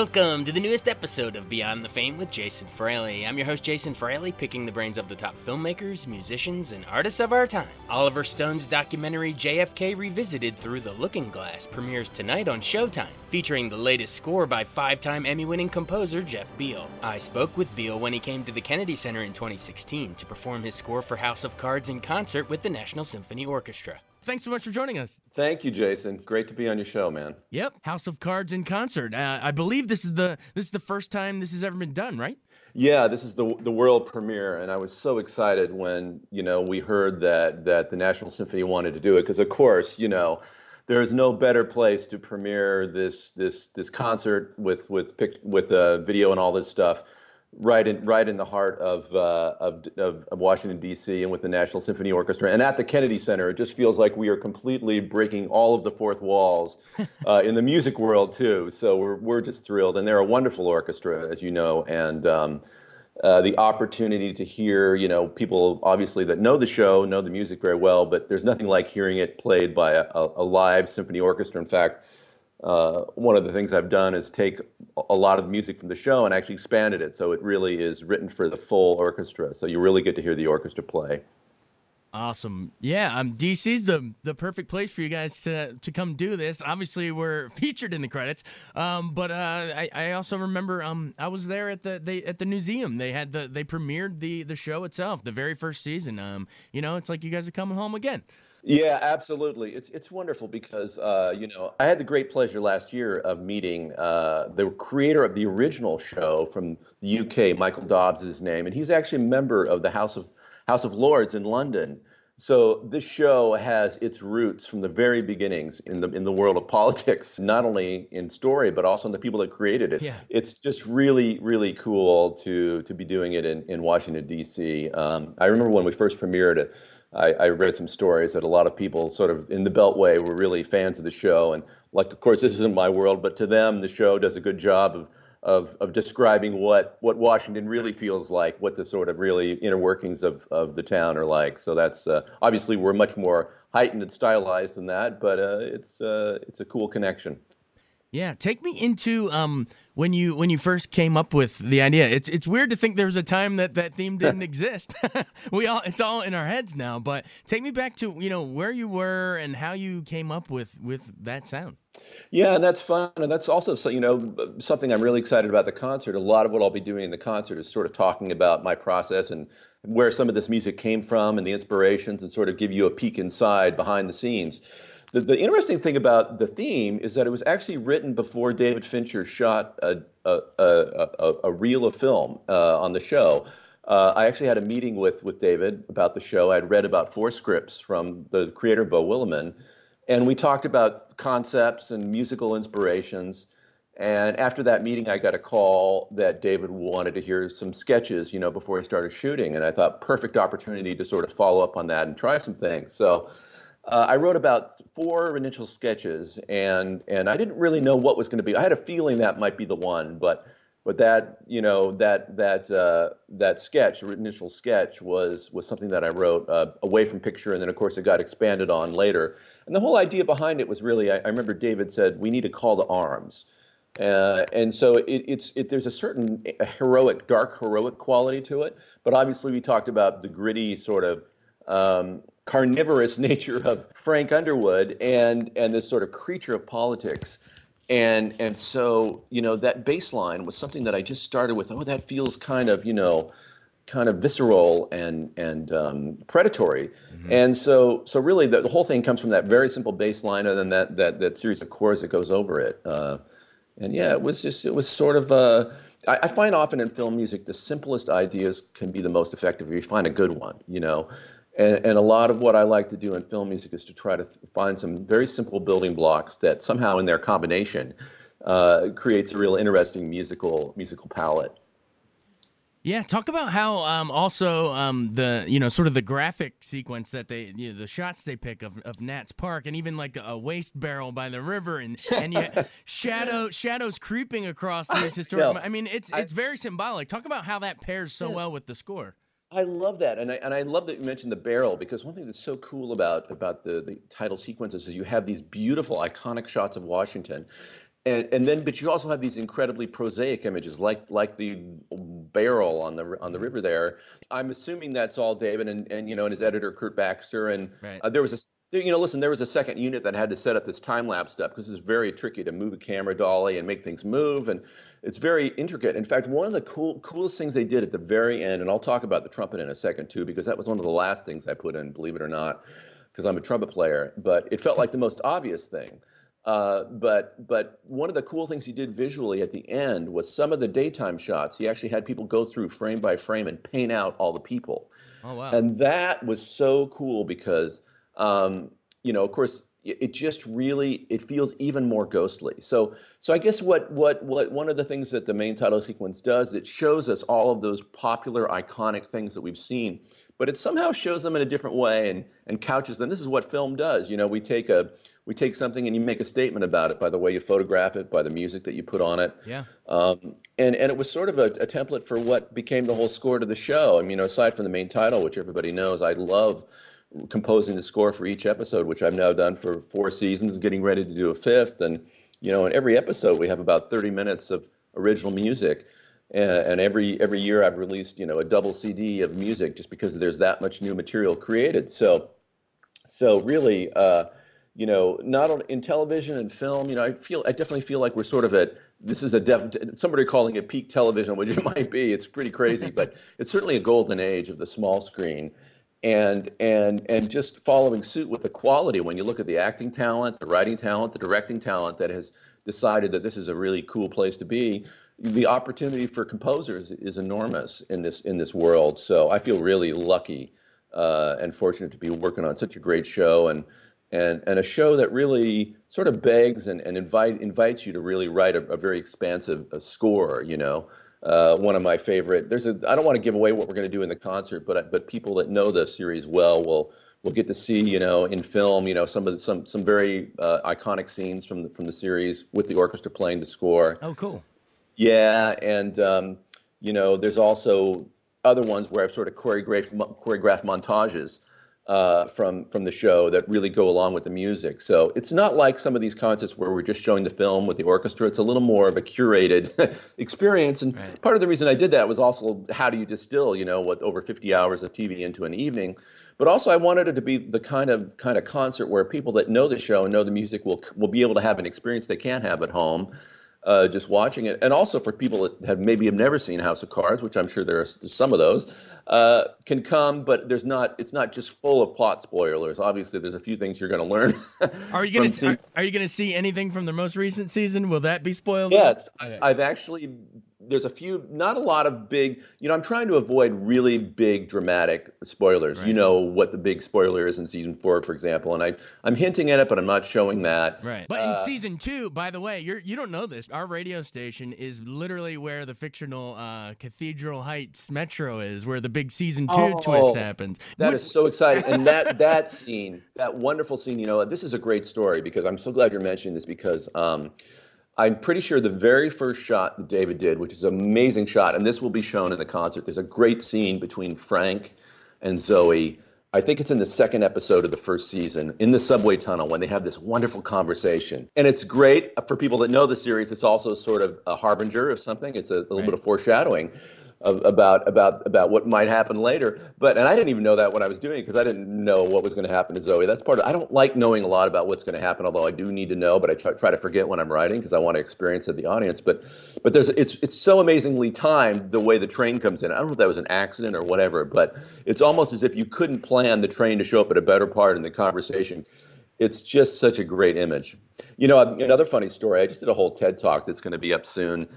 Welcome to the newest episode of Beyond the Fame with Jason Fraley. I'm your host, Jason Fraley, picking the brains of the top filmmakers, musicians, and artists of our time. Oliver Stone's documentary JFK Revisited Through the Looking Glass premieres tonight on Showtime, featuring the latest score by five time Emmy winning composer Jeff Beal. I spoke with Beal when he came to the Kennedy Center in 2016 to perform his score for House of Cards in concert with the National Symphony Orchestra. Thanks so much for joining us. Thank you, Jason. Great to be on your show, man. Yep, House of Cards in concert. Uh, I believe this is the this is the first time this has ever been done, right? Yeah, this is the the world premiere, and I was so excited when you know we heard that that the National Symphony wanted to do it because, of course, you know. There is no better place to premiere this this this concert with with pic, with uh, video and all this stuff right in right in the heart of, uh, of, of, of Washington D.C. and with the National Symphony Orchestra and at the Kennedy Center. It just feels like we are completely breaking all of the fourth walls uh, in the music world too. So we're we're just thrilled, and they're a wonderful orchestra, as you know, and. Um, uh, the opportunity to hear, you know, people obviously that know the show, know the music very well, but there's nothing like hearing it played by a, a live symphony orchestra. In fact, uh, one of the things I've done is take a lot of the music from the show and actually expanded it so it really is written for the full orchestra. So you really get to hear the orchestra play. Awesome. Yeah, um, DC's the the perfect place for you guys to to come do this. Obviously, we're featured in the credits, um, but uh, I, I also remember um, I was there at the they at the museum. They had the they premiered the the show itself, the very first season. Um, you know, it's like you guys are coming home again. Yeah, absolutely. It's it's wonderful because uh, you know I had the great pleasure last year of meeting uh, the creator of the original show from the UK, Michael Dobbs is his name, and he's actually a member of the House of House of Lords in London. So this show has its roots from the very beginnings in the in the world of politics, not only in story but also in the people that created it. Yeah. It's just really really cool to to be doing it in in Washington D.C. Um, I remember when we first premiered it. I, I, read some stories that a lot of people sort of in the Beltway were really fans of the show. And like, of course, this isn't my world, but to them, the show does a good job of, of, of describing what, what Washington really feels like, what the sort of really inner workings of, of the town are like. So that's uh, obviously we're much more heightened and stylized than that, but uh, it's, uh, it's a cool connection. Yeah, take me into um, when you when you first came up with the idea. It's it's weird to think there was a time that that theme didn't exist. we all it's all in our heads now. But take me back to you know where you were and how you came up with with that sound. Yeah, and that's fun, and that's also so you know something I'm really excited about the concert. A lot of what I'll be doing in the concert is sort of talking about my process and where some of this music came from and the inspirations, and sort of give you a peek inside behind the scenes. The, the interesting thing about the theme is that it was actually written before David Fincher shot a, a, a, a reel of film uh, on the show. Uh, I actually had a meeting with, with David about the show. I'd read about four scripts from the creator, Beau Willimon, and we talked about concepts and musical inspirations. And after that meeting, I got a call that David wanted to hear some sketches, you know, before he started shooting. And I thought, perfect opportunity to sort of follow up on that and try some things. So uh, I wrote about four initial sketches, and and I didn't really know what was going to be. I had a feeling that might be the one, but but that you know that that uh, that sketch, initial sketch, was was something that I wrote uh, away from picture, and then of course it got expanded on later. And the whole idea behind it was really, I, I remember David said, we need a call to arms. Uh, and so it, it's it, there's a certain heroic, dark heroic quality to it. But obviously, we talked about the gritty sort of um, carnivorous nature of Frank Underwood and and this sort of creature of politics. And and so, you know, that bass line was something that I just started with, oh, that feels kind of, you know, kind of visceral and and um, predatory. Mm-hmm. And so so really the, the, whole thing comes from that very simple bass line and then that that that series of chords that goes over it. Uh, and yeah, it was just it was sort of a I, I find often in film music, the simplest ideas can be the most effective if you find a good one, you know. And, and, a lot of what I like to do in film music is to try to find some very simple building blocks that somehow in their combination uh, creates a real interesting musical musical palette. Yeah, talk about how um, also um, the you know sort of the graphic sequence that they you know, the shots they pick of, of Nats Park and even like a waste barrel by the river and and shadow shadows creeping across these historic. I mean, it's it's I, very symbolic. Talk about how that pairs so yes. well with the score. I love that, and I and I love that you mentioned the barrel because one thing that's so cool about about the the title sequences is you have these beautiful iconic shots of Washington, and, and then, but you also have these incredibly prosaic images, like like the barrel on the on the river there. I'm assuming that's all David and, and you know and his editor Kirk Baxter. And right. uh, there was a you know listen, there was a second unit that had to set up this time lapse stuff because it's very tricky to move a camera dolly and make things move, and it's very intricate. In fact, one of the cool coolest things they did at the very end, and I'll talk about the trumpet in a second too, because that was one of the last things I put in, believe it or not, because I'm a trumpet player. But it felt like the most obvious thing uh, but but one of the cool things he did visually at the end was some of the daytime shots. He actually had people go through frame by frame and paint out all the people. Oh wow! And that was so cool because um, you know, of course, it, just really it feels even more ghostly. So so I guess what what what one of the things that the main title sequence does it shows us all of those popular iconic things that we've seen but it somehow shows them in a different way and, and couches them. This is what film does. You know, we take a we take something and you make a statement about it by the way you photograph it, by the music that you put on it. Yeah. Um, and and it was sort of a, a, template for what became the whole score to the show. I mean, aside from the main title, which everybody knows, I love composing the score for each episode, which I've now done for four seasons, getting ready to do a fifth. And you know, in every episode we have about 30 minutes of original music and, every every year I've released you know a double CD of music just because there's that much new material created. So so really, uh, you know, not on, in television and film, you know, I feel I definitely feel like we're sort of at this is a def, somebody calling it peak television, which it might be. It's pretty crazy, but it's certainly a golden age of the small screen. And and and just following suit with the quality when you look at the acting talent, the writing talent, the directing talent that has decided that this is a really cool place to be the opportunity for composers is enormous in this in this world. So I feel really lucky uh, and fortunate to be working on such a great show and and and a show that really sort of begs and, and invite invites you to really write a, a very expansive a score. You know, uh, one of my favorite. There's a. I don't want to give away what we're going to do in the concert, but but people that know the series well will will get to see, you know, in film, you know, some of the, some some very uh, iconic scenes from the, from the series with the orchestra playing the score. Oh, cool. Yeah, and um, you know, there's also other ones where I've sort of choreographed choreographed montages uh, from from the show that really go along with the music. So it's not like some of these concerts where we're just showing the film with the orchestra. It's a little more of a curated experience. And right. part of the reason I did that was also how do you distill, you know, what over 50 hours of TV into an evening. But also I wanted it to be the kind of kind of concert where people that know the show and know the music will will be able to have an experience they can't have at home uh, just watching it, and also for people that have maybe have never seen House of Cards, which I'm sure there are some of those, uh, can come. But there's not. It's not just full of plot spoilers. Obviously, there's a few things you're going to learn. are you going to are, are, you going to see anything from the most recent season? Will that be spoiled? Yes, okay. I've actually there's a few, not a lot of big. You know, I'm trying to avoid really big dramatic spoilers. Right. You know what the big spoiler is in season four, for example, and I I'm hinting at it, but I'm not showing that. Right. But uh, in season two, by the way, you're you don't know this. Our radio station is literally where the fictional uh, Cathedral Heights Metro is, where the big season two oh, twist happens. That what, is so exciting, and that that scene, that wonderful scene. You know, this is a great story because I'm so glad you're mentioning this because. Um, I'm pretty sure the very first shot that David did, which is an amazing shot, and this will be shown in the concert. There's a great scene between Frank and Zoe. I think it's in the second episode of the first season in the subway tunnel when they have this wonderful conversation. And it's great uh, for people that know the series. It's also sort of a harbinger of something, it's a, a little right. bit of foreshadowing. Of, about about about what might happen later. But and I didn't even know that when I was doing it because I didn't know what was going to happen to Zoe. That's part of. I don't like knowing a lot about what's going to happen, although I do need to know. But I try, try to forget when I'm writing because I want to experience it the audience. But but there's it's it's so amazingly timed the way the train comes in. I don't know if that was an accident or whatever, but it's almost as if you couldn't plan the train to show up at a better part in the conversation. It's just such a great image. You know, another funny story. I just did a whole TED talk that's going to be up soon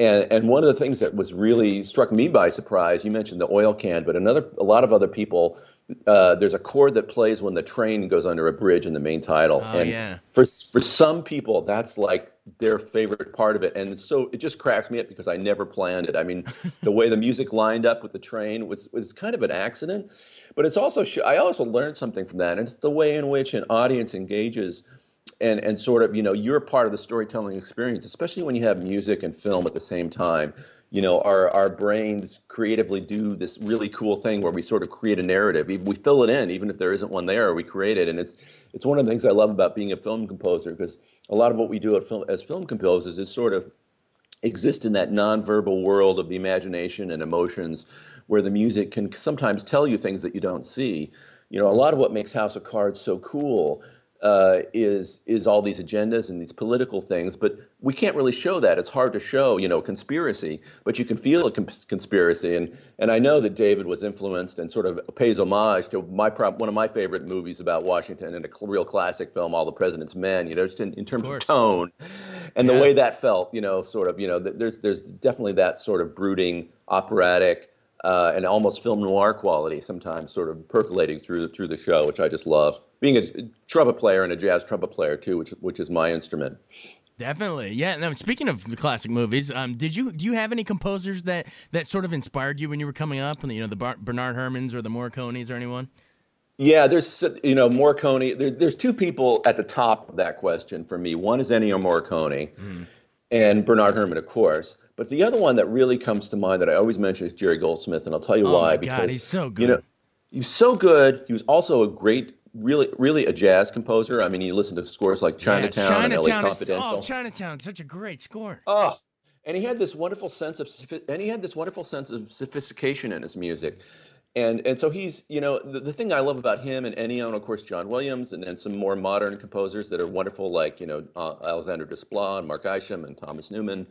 and, and one of the things that was really struck me by surprise, you mentioned the oil can, but another, a lot of other people, uh, there's a chord that plays when the train goes under a bridge in the main title. Oh, and yeah. for, for some people, that's like their favorite part of it. And so it just cracks me up because I never planned it. I mean, the way the music lined up with the train was, was kind of an accident, but it's also, I also learned something from that. And it's the way in which an audience engages and and sort of you know you're part of the storytelling experience especially when you have music and film at the same time. You know our our brains creatively do this really cool thing where we sort of create a narrative. We fill it in even if there isn't one there we create it. And it's it's one of the things i love about being a film composer because a lot of what we do film, as film composers is sort of exist in that nonverbal world of the imagination and emotions where the music can sometimes tell you things that you don't see. You know a lot of what makes house of cards so cool uh, is is all these agendas and these political things, but we can't really show that. It's hard to show, you know, a conspiracy, but you can feel a conspiracy. And and I know that David was influenced and sort of pays homage to my one of my favorite movies about Washington and a real classic film, All the President's Men. You know, just in, in terms of, of tone and yeah. the way that felt. You know, sort of. You know, there's there's definitely that sort of brooding operatic uh, and almost film noir quality sometimes sort of percolating through through the show, which I just love. Being a trumpet player and a jazz trumpet player too, which which is my instrument. Definitely, yeah. Now, speaking of the classic movies, um, did you do you have any composers that that sort of inspired you when you were coming up? And you know, the Bar- Bernard Herrmanns or the Morricones or anyone? Yeah, there's you know Morricone. There, there's two people at the top of that question for me. One is Ennio Morricone, mm. and Bernard Herrmann, of course. But the other one that really comes to mind that I always mention is Jerry Goldsmith, and I'll tell you oh why. My because God, he's so good. You know, he's so good. He was also a great, really, really a jazz composer. I mean, you listen to scores like Chinatown, yeah, Chinatown and LA is, Confidential. Oh, Chinatown, such a great score. Oh, and he had this wonderful sense of and he had this wonderful sense of sophistication in his music. And and so he's, you know, the, the thing I love about him and Ennio, and of course John Williams, and then some more modern composers that are wonderful, like you know uh, Alexander Desplat and Mark Isham and Thomas Newman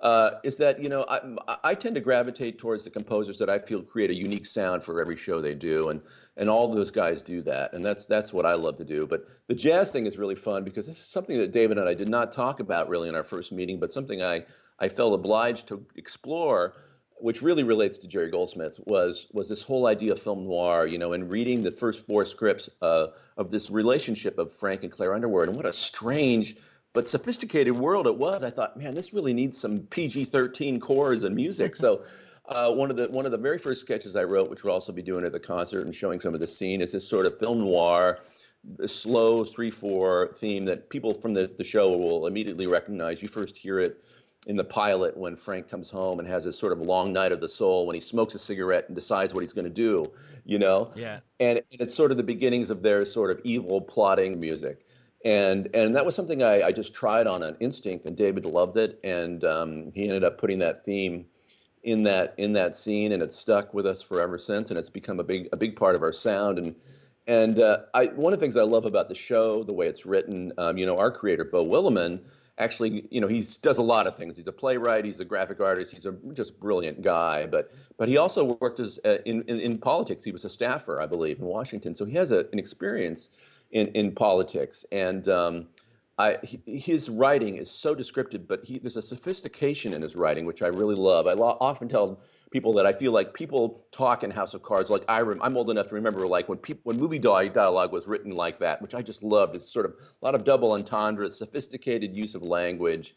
uh, is that you know I, I tend to gravitate towards the composers that I feel create a unique sound for every show they do, and and all those guys do that, and that's that's what I love to do. But the jazz thing is really fun because this is something that David and I did not talk about really in our first meeting, but something I I felt obliged to explore which really relates to Jerry Goldsmith, was was this whole idea of film noir. You know, and reading the first four scripts uh, of this relationship of Frank and Claire Underwood, and what a strange but sophisticated world it was, I thought, man, this really needs some PG-13 chords and music. so uh, one of the one of the very first sketches I wrote, which we'll also be doing at the concert and showing some of the scene, is this sort of film noir, slow three-four theme that people from the, the show will immediately recognize. You first hear it in the pilot when Frank comes home and has this sort of long night of the soul when he smokes a cigarette and decides what he's going to do, you know? Yeah. And, and it's sort of the beginnings of their sort of evil plotting music and and that was something I, I, just tried on an instinct, and David loved it, and um, he ended up putting that theme in that in that scene, and it's stuck with us forever since, and it's become a big a big part of our sound. And and uh, I, one of the things I love about the show, the way it's written, um, you know, our creator Beau Willimon, actually, you know, he does a lot of things. He's a playwright, he's a graphic artist, he's a just brilliant guy. But but he also worked as uh, in, in, in politics. He was a staffer, I believe, in Washington, so he has a, an experience in, in politics. And um, I, his writing is so descriptive, but he, there's a sophistication in his writing, which I really love. I lo- often tell people that I feel like people talk in House of Cards like I rem- I'm old enough to remember like when people when movie dialogue was written like that, which I just loved. It's sort of a lot of double entendre, sophisticated use of language.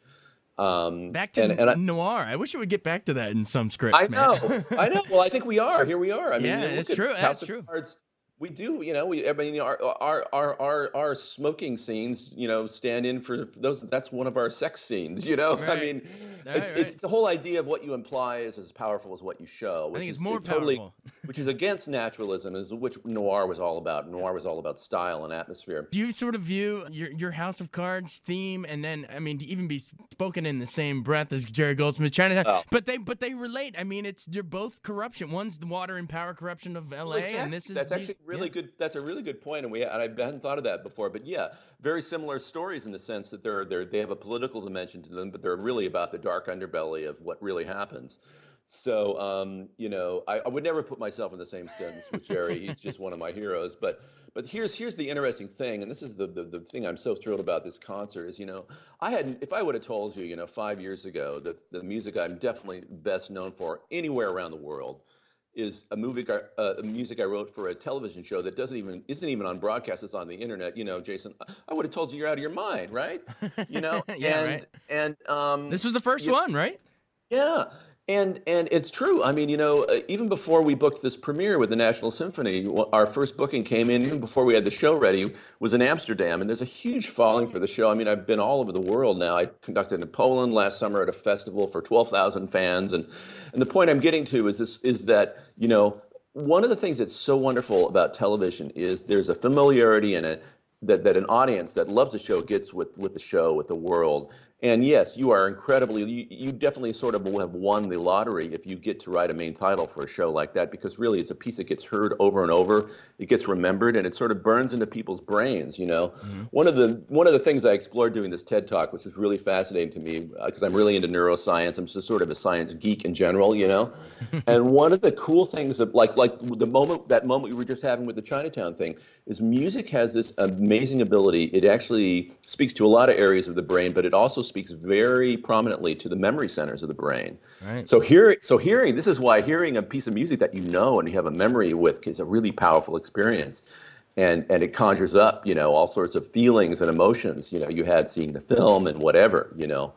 Um, back to and, and I, noir. I wish we would get back to that in some scripts. I know, I know. Well, I think we are. Here we are. I mean, yeah, it's true. House true. Cards We do, you know. We, I mean, our our our our, our smoking scenes, you know, stand in for those. That's one of our sex scenes, you know. Right. I mean, Right, it's right. it's the whole idea of what you imply is as powerful as what you show. I Which think it's is more totally, powerful. which is against naturalism, is which noir was all about. Noir was all about style and atmosphere. Do you sort of view your, your House of Cards theme, and then I mean, to even be spoken in the same breath as Jerry Goldsmith, Chinatown, Oh. but they but they relate. I mean, it's they're both corruption. One's the water and power corruption of L.A., Well, and this is that's these- actually really yeah. good. That's a really good point, and we and I hadn't thought of that before. But yeah, very similar stories in the sense that they're they they have a political dimension to them, but they're really about the dark underbelly of what really happens. So um, you know, I, I would never put myself in the same sentence with Jerry. He's just one of my heroes. But but here's here's the interesting thing, and this is the, the the thing I'm so thrilled about this concert is you know I had if I would have told you you know five years ago that the music I'm definitely best known for anywhere around the world is a movie uh, music I wrote for a television show that doesn't even isn't even on broadcast. It's on the internet. You know, Jason, I- I would have told you you're out of your mind, right? You know, Yeah, and right. and um, This was the first you- one, right? yeah, and and it's true. I mean, you know, uh, even before we booked this premiere with the National Symphony, our first booking came in even before we had the show ready. Was in Amsterdam, and there's a huge following for the show. I mean, I've been all over the world now. I conducted in Poland last summer at a festival for 12,000 fans, and and the point I'm getting to is this: is that you know. One of the things that's so wonderful about television is there's a familiarity in it that, that an audience that loves the show gets with, with the show, with the world. And yes, you are incredibly, you, you definitely sort of will have won the lottery if you get to write a main title for a show like that, because really it's a piece that gets heard over and over. It gets remembered and it sort of burns into people's brains, you know? Mm-hmm. One of the, one of the things I explored doing this TED Talk, which was really fascinating to me, uh, because I'm really into neuroscience, I'm just sort of a science geek in general, you know? and one of the cool things that, like, like the moment, that moment we were just having with the Chinatown thing, is music has this amazing ability. It actually speaks to a lot of areas of the brain, but it also speaks very prominently to the memory centers of the brain. Right. So hearing, so hearing, this is why hearing a piece of music that you know and you have a memory with is a really powerful experience. And, and it conjures up, you know, all sorts of feelings and emotions, you know, you had seeing the film and whatever, you know.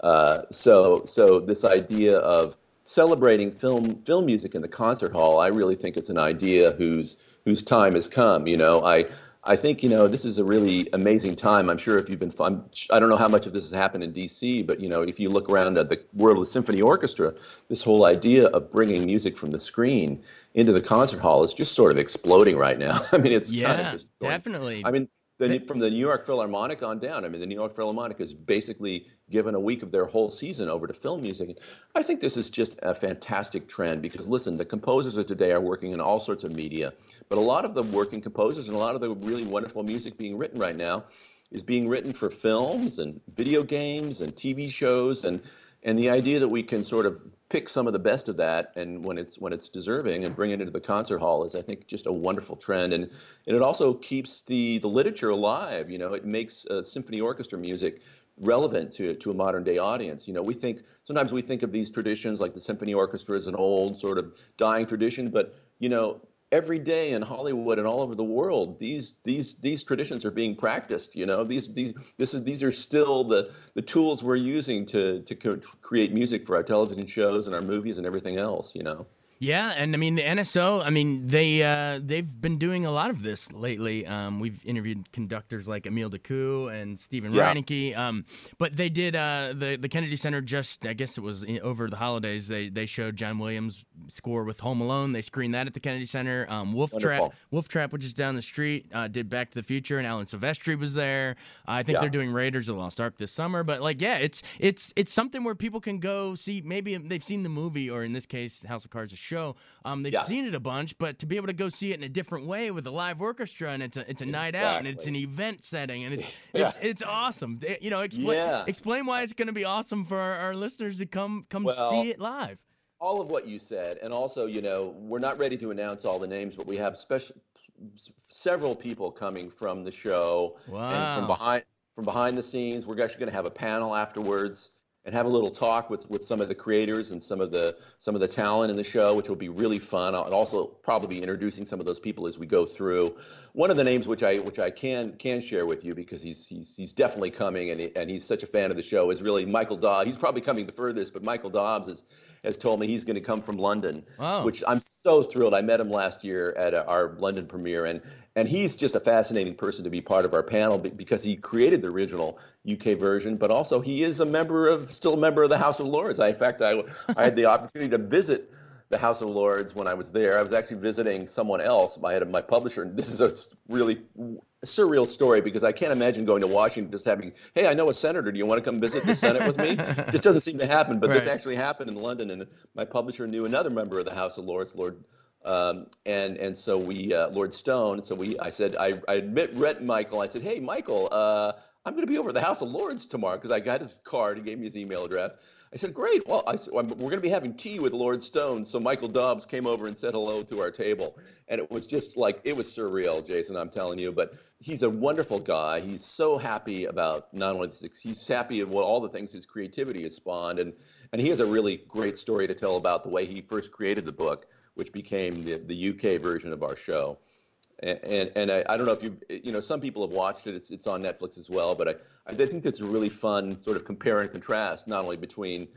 Uh, so, so this idea of celebrating film film music in the concert hall, I really think it's an idea whose whose time has come. You know, I I think you know this is a really amazing time. I'm sure if you've been fun, I don't know how much of this has happened in D.C., but you know, if you look around at the world of the symphony orchestra, this whole idea of bringing music from the screen into the concert hall is just sort of exploding right now. I mean, it's kind Yeah, of just going- definitely. I mean, the, from the New York Philharmonic on down. I mean, the New York Philharmonic has basically given a week of their whole season over to film music. I think this is just a fantastic trend because, listen, the composers of today are working in all sorts of media, but a lot of the working composers and a lot of the really wonderful music being written right now is being written for films and video games and TV shows and and the idea that we can sort of pick some of the best of that and when it's when it's deserving and bring it into the concert hall is I think just a wonderful trend. And and it also keeps the the literature alive you know it makes uh, symphony orchestra music relevant to to a modern day audience. You know we think sometimes we think of these traditions like the symphony orchestra as an old sort of dying tradition but you know every day in Hollywood and all over the world, these these these traditions are being practiced. You know, these these this is these are still the the tools we're using to to co- create music for our television shows and our movies and everything else. You know. Yeah, and I mean the NSO. I mean they uh, they've been doing a lot of this lately. Um, we've interviewed conductors like Emil de Cou and Steven Yeah. Reineke. Um, but they did uh, the the Kennedy Center just I guess it was in, over the holidays. They they showed John Williams score with Home Alone. They screened that at the Kennedy Center. Um, Wolf Trap Wolf Trap, which is down the street, uh, did Back to the Future, and Alan Silvestri was there. I think Yeah. they're doing Raiders of the Lost Ark this summer. But like, yeah, it's it's it's something where people can go see. Maybe they've seen the movie, or in this case, House of Cards, show. Um, they've Yeah. seen it a bunch, but to be able to go see it in a different way with a live orchestra, and it's a it's a night out, and it's an event setting, and it's Yeah. it's, it's awesome. You know, explain Yeah. explain why it's going to be awesome for our, our listeners to come come Well, see it live. all of what you said, and also, you know, we're not ready to announce all the names, but we have special several people coming from the show and from behind from behind the scenes. We're actually going to have a panel afterwards and have a little talk with with some of the creators and some of the some of the talent in the show, which will be really fun. I'll and also probably be introducing some of those people as we go through. One of the names which I which I can can share with you because he's he's he's definitely coming and he, and he's such a fan of the show is really Michael Dobbs. He's probably coming the furthest, but Michael Dobbs is has told me he's going to come from London, Oh. which I'm so thrilled. I met him last year at uh, our London premiere, and and he's just a fascinating person to be part of our panel because he created the original UK version, but also he is a member of, still a member of the House of Lords. I, in fact, I, I had the opportunity to visit the House of Lords when I was there. I was actually visiting someone else. I had my publisher. And this is a really surreal story because I can't imagine going to Washington just having, hey, I know a senator. Do you want to come visit the Senate with me? just doesn't seem to happen. But this actually happened in London, and my publisher knew another member of the House of Lords, Lord. Um, and and so we, uh, Lord Stone. So we, I said, I, I admit, met Michael. I said, hey, Michael, uh, I'm going to be over at the House of Lords tomorrow because I got his card. He gave me his email address. I said, great. Well, I, said, "Well, we're going to be having tea with Lord Stone. So Michael Dobbs came over and said hello to our table. And it was just like, it was surreal, Jason, I'm telling you. But he's a wonderful guy. He's so happy about not only this, he's happy of what all the things his creativity has spawned. And, and he has a really great story to tell about the way he first created the book, which became the, the UK version of our show. And, and, and I, I don't know if you, you know, some people have watched it. It's, it's on Netflix as well. But I, I think that's a really fun sort of compare and contrast, not only between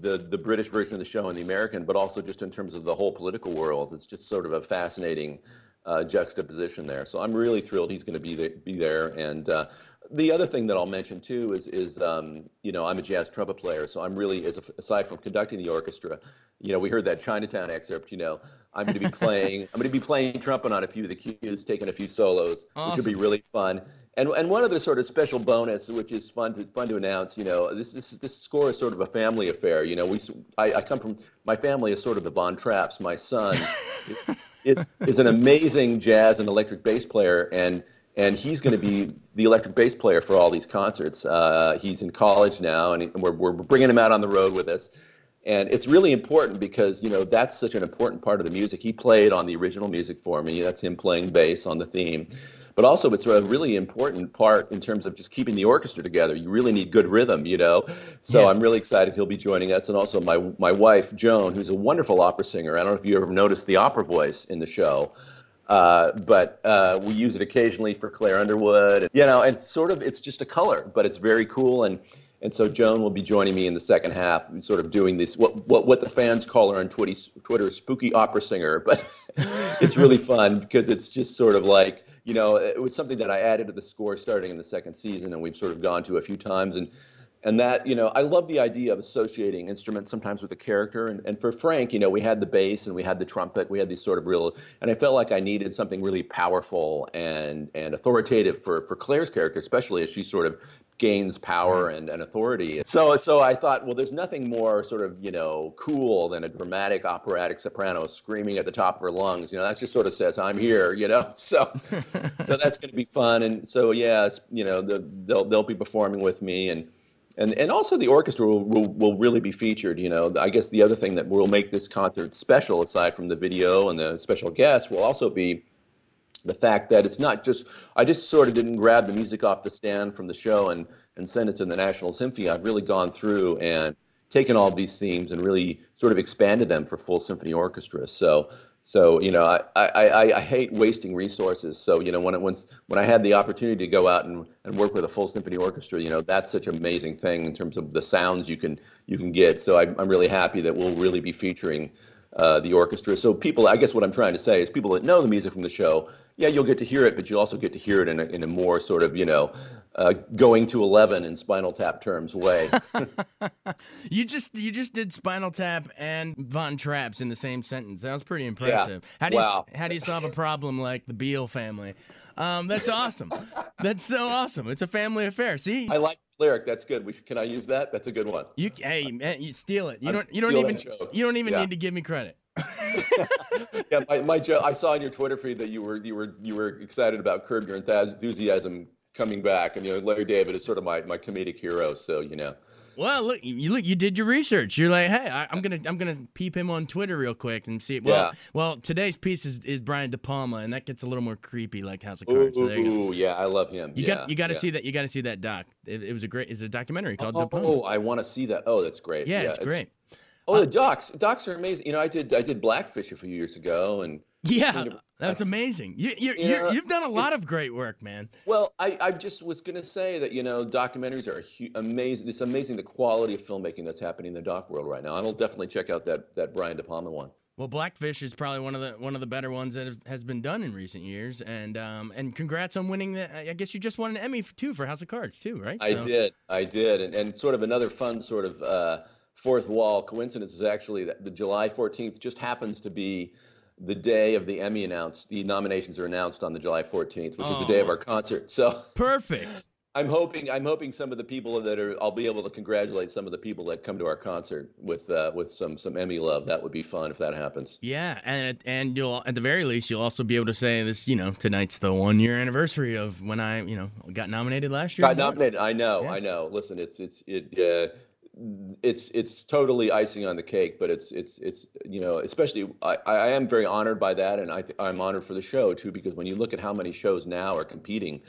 the, the British version of the show and the American, but also just in terms of the whole political world. It's just sort of a fascinating uh, juxtaposition there. So I'm really thrilled he's going to be there, be there. And uh, the other thing that I'll mention too is, is um, you know, I'm a jazz trumpet player, so I'm really, as a, aside from conducting the orchestra, you know, we heard that Chinatown excerpt. You know, I'm going to be playing, I'm going to be playing trumpet on a few of the cues, taking a few solos, which will be really fun. And and one other sort of special bonus, which is fun to fun to announce, you know, this this this score is sort of a family affair. You know, we I, I come from my family is sort of the Von Trapps. My son is is an amazing jazz and electric bass player, and and he's going to be the electric bass player for all these concerts. Uh, he's in college now, and we're we're bringing him out on the road with us. And it's really important because you know that's such an important part of the music. He played on the original music for me. That's him playing bass on the theme. But also, it's a really important part in terms of just keeping the orchestra together. You really need good rhythm, you know. So Yeah. I'm really excited he'll be joining us, and also my my wife Joan, who's a wonderful opera singer. I don't know if you ever noticed the opera voice in the show. Uh, but uh, we use it occasionally for Claire Underwood. You know, and sort of it's just a color, but it's very cool. And and so Joan will be joining me in the second half, sort of doing this what what, what the fans call her on Twitter, Twitter spooky opera singer. But it's really fun because it's just sort of like you know it was something that I added to the score starting in the second season, and we've sort of gone to a few times and. And that, you know, I love the idea of associating instruments sometimes with a character. And, and for Frank, you know, we had the bass and we had the trumpet, we had these sort of real, and I felt like I needed something really powerful and and authoritative for for Claire's character, especially as she sort of gains power mm-hmm. and, and authority. So so I thought, well, there's nothing more sort of, you know, cool than a dramatic operatic soprano screaming at the top of her lungs. You know, that just sort of says, I'm here, you know. So so that's going to be fun. And so yeah, you know, the, they'll they'll be performing with me and and and also the orchestra will, will, will really be featured. You know, I guess the other thing that will make this concert special, aside from the video and the special guests, will also be the fact that it's not just I just sort of didn't grab the music off the stand from the show and and send it to the National Symphony. I've really gone through and taken all these themes and really sort of expanded them for full symphony orchestra. So so you know I, I, I, I hate wasting resources. So you know when it, once when I had the opportunity to go out and, and work with a full symphony orchestra, you know that's such an amazing thing in terms of the sounds you can you can get. So I'm, I'm really happy that we'll really be featuring uh, the orchestra. So people, I guess what I'm trying to say is people that know the music from the show, yeah, you'll get to hear it, but you'll also get to hear it in a, in a more sort of, you know, uh, going to 11 in Spinal Tap terms way. You just you just did Spinal Tap and Von Trapps in the same sentence. That was pretty impressive. How do you how do you solve a problem like the Beal family? Um, that's awesome. that's so awesome. It's a family affair. See, I like the lyric. That's good. We should, can I use that? That's a good one. you hey man, you steal it. You I'm don't you don't even you don't even Yeah. need to give me credit. Yeah, my, my joke. I saw on your Twitter feed that you were you were you were excited about Curb Your Enthusiasm coming back, and you know Larry David is sort of my, my comedic hero. So you know, Well, look, you look, you did your research. You're like, hey, I, I'm gonna, I'm gonna peep him on Twitter real quick and see. Well, Yeah. well, today's piece is, is Brian De Palma, and that gets a little more creepy, like House of ooh, Cards. So there you go. ooh, yeah, I love him. You yeah, got, you got to yeah. see that. You got to see that doc. It, it was a great. It's a documentary called De Palma. Oh, I want to see that. Oh, that's great. yeah, it's great. Oh, uh, the docs. Docs are amazing. You know, I did I did Blackfish a few years ago, and Yeah, That's amazing. You, you, you have done a lot of great work, man. Well, I, I just was going to say that, you know, documentaries are hu- amazing. It's amazing the quality of filmmaking that's happening in the doc world right now. And I'll definitely check out that, that Brian De Palma one. Well, Blackfish is probably one of the one of the better ones that has been done in recent years, and um, and congrats on winning the. I guess you just won an Emmy too for House of Cards too, right? I so. did, I did, and, and sort of another fun sort of uh, fourth wall coincidence is actually that the July fourteenth just happens to be the day of the Emmy announced. The nominations are announced on the July fourteenth, which oh. is the day of oh. our concert. So perfect. I'm hoping I'm hoping some of the people that are I'll be able to congratulate some of the people that come to our concert with uh, with some some Emmy love. That would be fun if that happens. Yeah, and and you'll at the very least you'll also be able to say this. You know, tonight's the one year anniversary of when I you know got nominated last year. Got nominated. I know. Yeah. I know. Listen, it's it's it. Uh, it's it's totally icing on the cake, but it's it's it's you know especially I, I am very honored by that, and I th- I'm honored for the show too because when you look at how many shows now are competing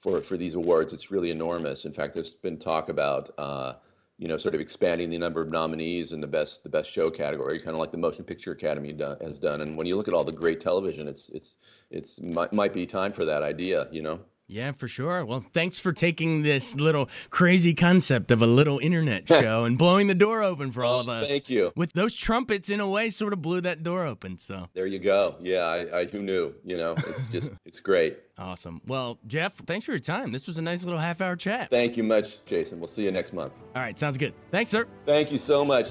for, for these awards. It's really enormous. In fact, there's been talk about uh, you know sort of expanding the number of nominees in the best the best show category, kind of like the Motion Picture Academy do, has done. And when you look at all the great television, it's it's it's might, might be time for that idea. You know. Yeah, for sure. Well, thanks for taking this little crazy concept of a little internet show and blowing the door open for all of oh, us. Thank you. With those trumpets, in a way, sort of blew that door open. So there you go. Yeah, I, I who knew? You know, it's just it's great. Awesome. Well, Jeff, thanks for your time. This was a nice little half hour chat. Thank you much, Jason. We'll see you next month. All right, sounds good. Thanks, sir. Thank you so much.